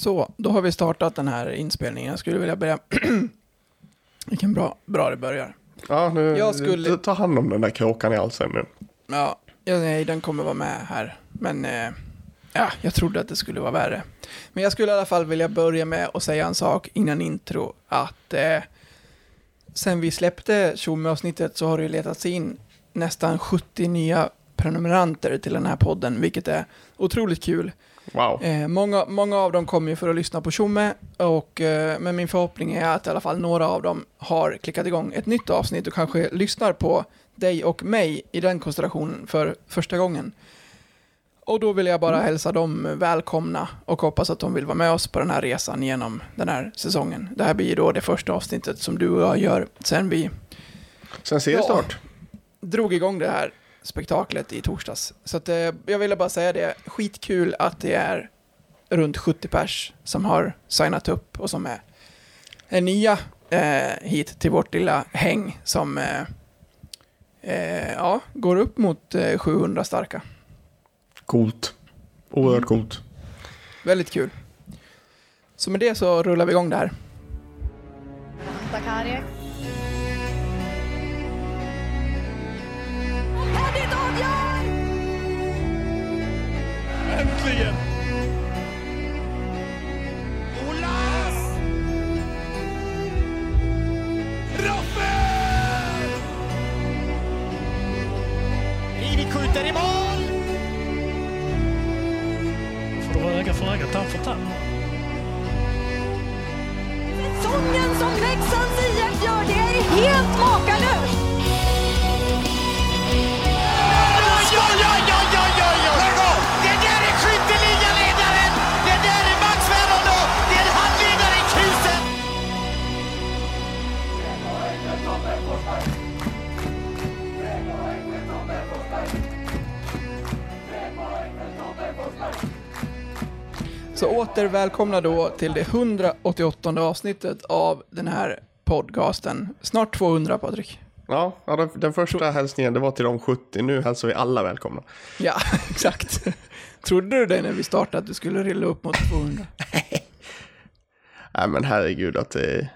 Så, då har vi startat den här inspelningen. Jag skulle vilja börja... Vilken bra, bra det börjar. Ja, nu, Jag skulle- ta hand om den där kråkan i halsen nu. Ja, nej, den kommer vara med här. Men eh, ja, jag trodde att det skulle vara värre. Men jag skulle i alla fall vilja börja med att säga en sak innan intro. Att eh, sen vi släppte Tjomme-avsnittet så har det ju letats in nästan 70 nya prenumeranter till den här podden, vilket är otroligt kul. Wow. Eh, många, många av dem kommer ju för att lyssna på Tjomme, och, eh, men min förhoppning är att i alla fall några av dem har klickat igång ett nytt avsnitt och kanske lyssnar på dig och mig i den konstellationen för första gången. Och då vill jag bara hälsa dem välkomna och hoppas att de vill vara med oss på den här resan genom den här säsongen. Det här blir då det första avsnittet som du och jag gör sen vi Sen ser Ja. start. drog igång det här spektaklet i torsdags. Så att, eh, jag ville bara säga det, skitkul att det är runt 70 pers som har signat upp och som är, är nya eh, hit till vårt lilla häng som eh, eh, ja, går upp mot eh, 700 starka. Coolt. Mm. Oerhört coolt. Väldigt kul. Så med det så rullar vi igång det här. Skjuter i mål! får vara öga för öga, tand för tand. Säsongen som Leksands IF gör, det är helt makalöst! Så åter välkomna då till det 188 avsnittet av den här podcasten. Snart 200 Patrik. Ja, ja den, den första hälsningen det var till de 70. Nu hälsar vi alla välkomna. Ja, exakt. Trodde du det när vi startade att du skulle rilla upp mot 200? Nej men herregud att det...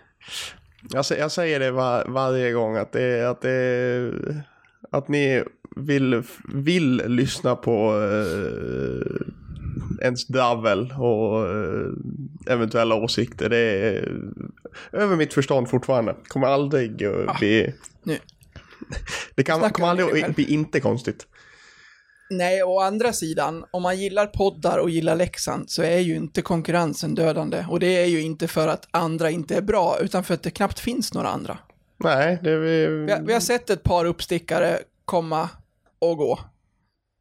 Jag, jag säger det var, varje gång att det, att det... Att ni vill, vill lyssna på eh, ens dravel och eh, eventuella åsikter. Det är över mitt förstånd fortfarande. Kommer aldrig att bli... Nu. Det kan, kommer aldrig att bli inte konstigt. Nej, å andra sidan, om man gillar poddar och gillar Leksand så är ju inte konkurrensen dödande. Och det är ju inte för att andra inte är bra, utan för att det knappt finns några andra. Nej, det... Vi, Vi har, vi har sett ett par uppstickare komma och gå.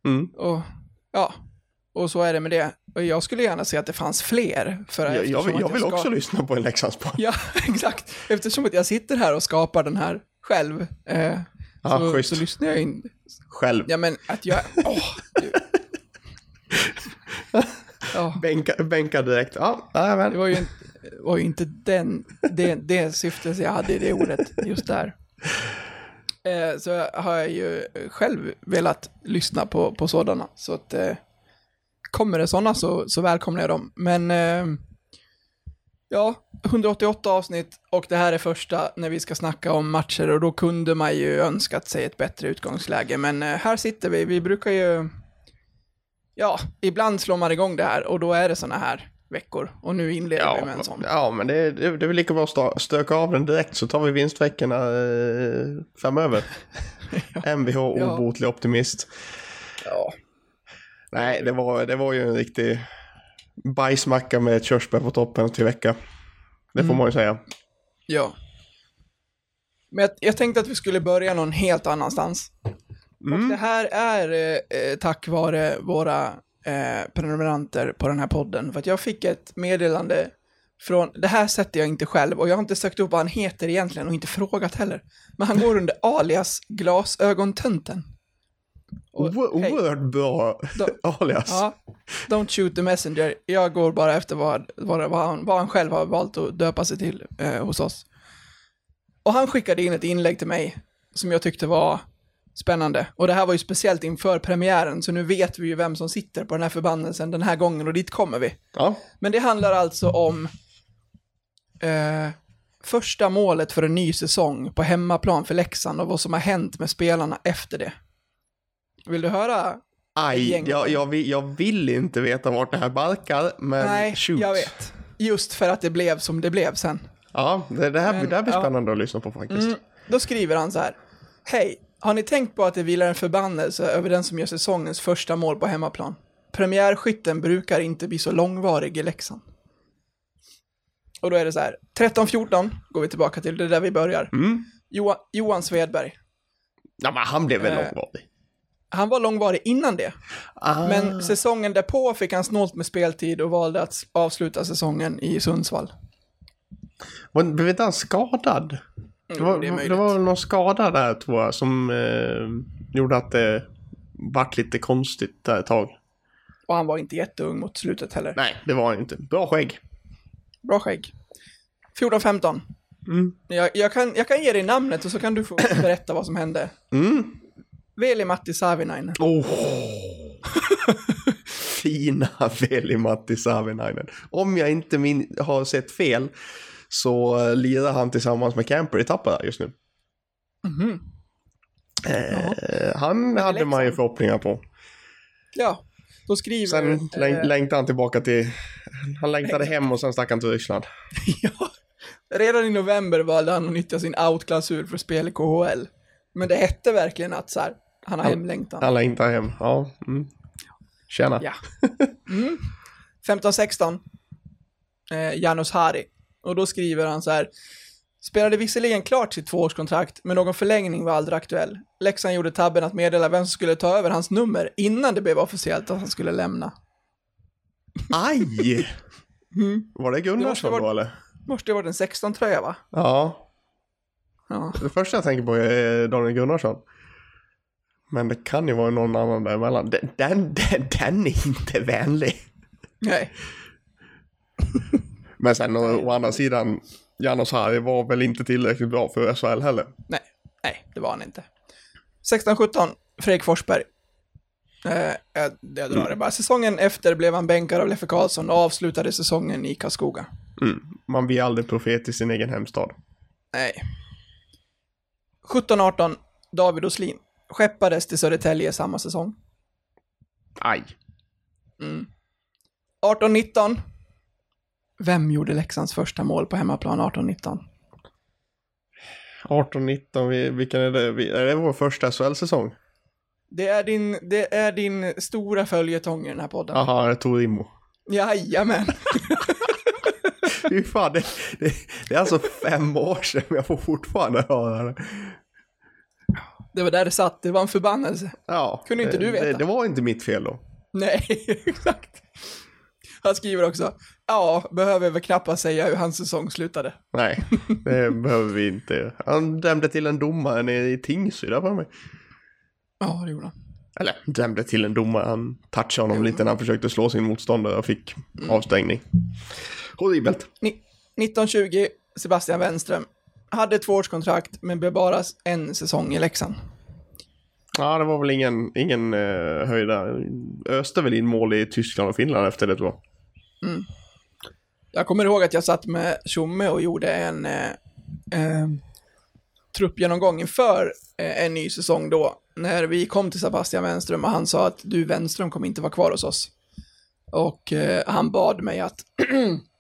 mm. Och ja, och så är det med det. Och jag skulle gärna se att det fanns fler. För jag, jag, vill- jag vill ska- också lyssna på en Leksandspodd. Ja, exakt. Eftersom att jag sitter här och skapar den här själv. Eh, Ja, så, schysst. så lyssnar jag in. Själv. Ja, men att jag... Åh. Ja, Bänka, bänka direkt. Ja, nej, men. det var ju inte, var ju inte den, det, det syftet jag hade i det ordet just där. Eh, så har jag ju själv velat lyssna på, på sådana. Så att eh, kommer det sådana så, så välkomnar jag dem. Men eh, ja, 188 avsnitt och det här är första när vi ska snacka om matcher och då kunde man ju önskat sig ett bättre utgångsläge. Men eh, här sitter vi, vi brukar ju, ja, ibland slår man igång det här och då är det sådana här veckor. Och nu inleder vi med en sån. ja, men det, det, det är väl lika bra att stöka av den direkt så tar vi vinstveckorna eh, framöver. Mvh obotlig optimist. Ja. Nej, det var, det var ju en riktig bajsmacka med ett körsbär på toppen till vecka. Det får Mm. man ju säga. Ja. Men jag, jag tänkte att vi skulle börja någon helt annanstans. Och det här är eh, eh, tack vare våra eh, prenumeranter på den här podden. För att jag fick ett meddelande från, det här sätter jag inte själv och jag har inte sökt upp vad han heter egentligen och inte frågat heller. Men han går under alias Glasögontönten. Oerhört bra Då- alias. Ja, don't shoot the messenger. Jag går bara efter vad, vad, vad, han, vad han själv har valt att döpa sig till eh, hos oss. Och han skickade in ett inlägg till mig som jag tyckte var Spännande. Och det här var ju speciellt inför premiären, så nu vet vi ju vem som sitter på den här förbannelsen den här gången och dit kommer vi. Ja. Men det handlar alltså om eh, första målet för en ny säsong på hemmaplan för Leksand och vad som har hänt med spelarna efter det. Vill du höra? Aj, jag, jag, vill, jag vill inte veta vart det här barkar, men Nej, shoot. jag vet. Just för att det blev som det blev sen. Ja, det, det, här, Men, det här blir ja. spännande att lyssna på faktiskt. Mm, då skriver han så här. Hej, har ni tänkt på att det vilar en förbannelse över den som gör säsongens första mål på hemmaplan? Premiärskytten brukar inte bli så långvarig i Leksand. Och då är det så här, 13-14 går vi tillbaka till, det är där vi börjar. Mm. Johan, Johan Svedberg, Ja, men han blev väl Eh, långvarig. Han var långvarig innan det, Ah. men säsongen därpå fick han snålt med speltid och valde att avsluta säsongen i Sundsvall. Var, blev inte han skadad? Det var, det det var någon skada där tror jag som eh, gjorde att det vart lite konstigt där ett tag. Och han var inte jätteung mot slutet heller. Nej, det var han inte. Bra skägg. Bra skägg. 14-15. Mm. Jag, jag, kan, jag kan ge dig namnet och så kan du få berätta vad som hände. Mm. Veli-Matti Savinainen. Oh. Fina Veli-Matti Savinainen. Om jag inte min, har sett fel så lirar han tillsammans med Camper i Tappara just nu. Mhm. Eh, han hade man ju förhoppningar på. Ja, då skriver... Sen läng- eh, längtade han tillbaka till... Han längtade hem och sen stack han till Ryssland. ja, redan i november valde han att nyttja sin outklausul för spel i KHL. Men det hette verkligen att så här, han har hemlängtan. Han längtar hem. Ja. Mm. Tjena. Ja. Mm. 15-16. Eh, Janos Hari. Och då skriver han så här. Spelade visserligen klart sitt tvåårskontrakt, men någon förlängning var aldrig aktuell. Leksand gjorde tabben att meddela vem som skulle ta över hans nummer innan det blev officiellt att han skulle lämna. Aj! Mm. Var det Gunnarsson då eller? Måste det varit en 16-tröja va? Ja. Ja. Det första jag tänker på är Daniel Gunnarsson. Men det kan ju vara någon annan däremellan. Den, den, den, den är inte vänlig. Nej. Men sen å, å andra sidan, Janos Harry var väl inte tillräckligt bra för SHL heller. Nej. Nej, det var han inte. 16-17. Fredrik Forsberg. Eh, jag, jag drar det bara. Säsongen efter blev han bänkad av Leffe Karlsson och avslutade säsongen i Karlskoga. Mm. Man blir aldrig profet i sin egen hemstad. Nej. 17-18, David Oslin. Skeppades till Södertälje samma säsong. Aj. Mm. 18-19. Vem gjorde Leksands första mål på hemmaplan 18-19? 18-19, vi- vilken är det? Vi- Är det vår första SHL-säsong? Det är din, det är din stora följetong i den här podden. Jaha, det är Torimo. Jajamän. Fy fan, det, det, det är alltså fem år sedan men jag får fortfarande höra det. Det var där det satt, det var en förbannelse. Ja, Kunde inte det- du veta? Det, det var inte mitt fel då. Nej, exakt. Han skriver också, ja, behöver väl knappast säga hur hans säsong slutade. Nej, det behöver vi inte. Han dömde till en domare nere i Tingsryd där för mig. Ja, det gjorde han. Eller dömde till en domare, han touchade honom lite när han försökte slå sin motståndare och fick avstängning. Horribelt. Ni- 1920, Sebastian Wenström. Hade tvåårskontrakt, men blev bara en säsong i Leksand. Ja, det var väl ingen, ingen uh, höjda. Öste väl in mål i Tyskland och Finland efter det tror jag. Jag kommer ihåg att jag satt med Tjomme och gjorde en eh, eh, truppgenomgång inför eh, en ny säsong då. När vi kom till Sebastian Wenström och han sa att du Wenström kommer inte vara kvar hos oss. Och eh, han bad mig att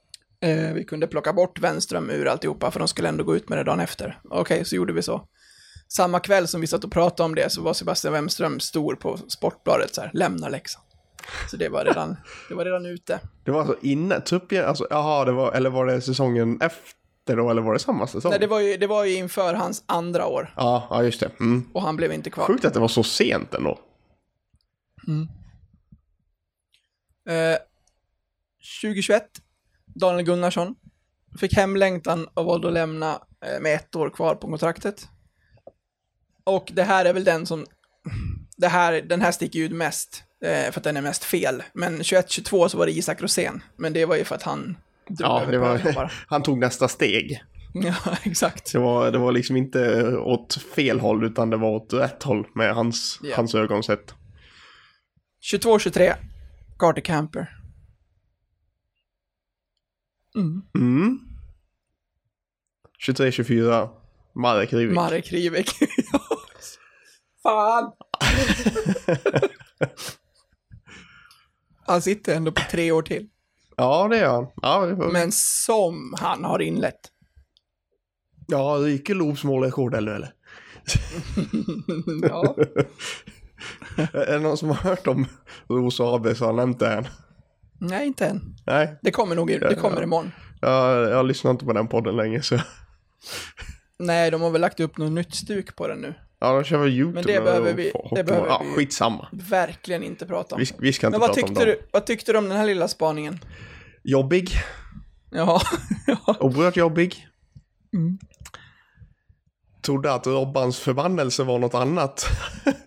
eh, vi kunde plocka bort Wenström ur alltihopa för de skulle ändå gå ut med det dagen efter. Okej, så gjorde vi så. Samma kväll som vi satt och pratade om det så var Sebastian Wenström stor på Sportbladet så här, lämna Leksand. Så det var redan, det var redan ute. Det var alltså innan, truppgen, alltså jaha, det var, eller var det säsongen efter då, eller var det samma säsong? Nej, det var, ju, det var ju inför hans andra år Ja, ja just det. Mm. och han blev inte kvar. Sjukt att det var så sent ändå. Eh, 2021, Daniel Gunnarsson fick hemlängtan och valde att lämna eh, med ett år kvar på kontraktet. Och det här är väl den som, det här, den här sticker ut mest, eh, för att den är mest fel. Men 21-22 så var det Isak Rosén, men det var ju för att han Ja, det var, han tog nästa steg. Ja, exakt. Det var, det var liksom inte åt fel håll utan det var åt rätt håll med hans, Ja. hans ögon sett. 22-23. Carter Camper. Mm. Mm. 23-24. Marek Rivik. Marek Rivik. Fan! han sitter ändå på tre år till. Ja, det gör han. Ja, det. Men som han har inlett. ja ryker Loobs målrekord eller? eller? ja. är det någon som har hört om Ros AB så har nämnt det än? Nej, inte än. Nej, Det kommer nog det kommer Ja. imorgon. jag, jag lyssnar inte på den podden länge så. Nej, de har väl lagt upp något nytt stuk på den nu. Ja, de kör väl YouTube. Men det behöver vi- det behöver ja, vi- skitsamma. Verkligen inte prata om. Vi, vi ska inte Men vad prata om tyckte, dem. du, vad tyckte du om den här lilla spaningen? Jobbig. Ja, ja. Oerhört jobbig. Mm. Trodde att Robbans förbannelse var något annat.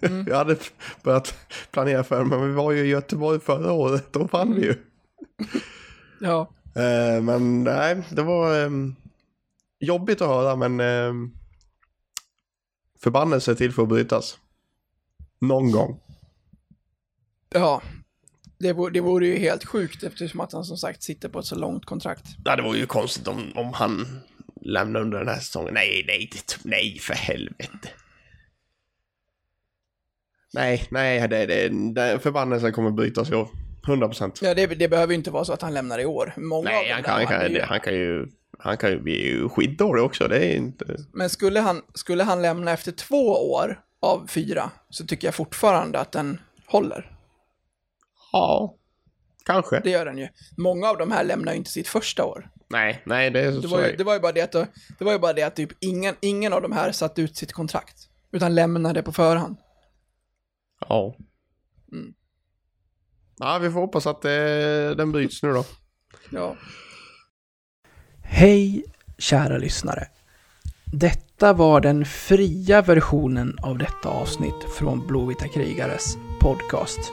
Mm. jag hade börjat planera för men vi var ju i Göteborg förra året. Då vann vi ju. ja. Eh, men nej, det var ehm, jobbigt att höra men um, förbannelse till för att brytas. Någon gång. Ja. Det vore, det vore ju helt sjukt eftersom att han som sagt sitter på ett så långt kontrakt. Ja, det var ju konstigt om, om han lämnar under den här säsongen. Nej, nej, nej för helvete. Nej, nej, det, det, det, förbannelsen kommer brytas i år. 100 procent. Ja, det, det behöver ju inte vara så att han lämnar i år. Många Nej, han kan, han, kan, ju- han kan ju... Han kan ju bli skitdålig också, det är inte... Men skulle han, skulle han lämna efter två år av fyra så tycker jag fortfarande att den håller. Ja, kanske. Det gör den ju. Många av de här lämnar ju inte sitt första år. Nej, nej, det är så. Det var, ju, det var ju bara det att, det var ju bara det att typ ingen, ingen av de här satt ut sitt kontrakt. Utan lämnade på förhand. Ja. Mm. Ja, vi får hoppas att eh, den bryts nu då. Ja. Hej kära lyssnare. Detta var den fria versionen av detta avsnitt från Blåvita krigares podcast.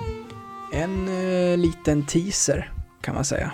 En eh, liten teaser kan man säga.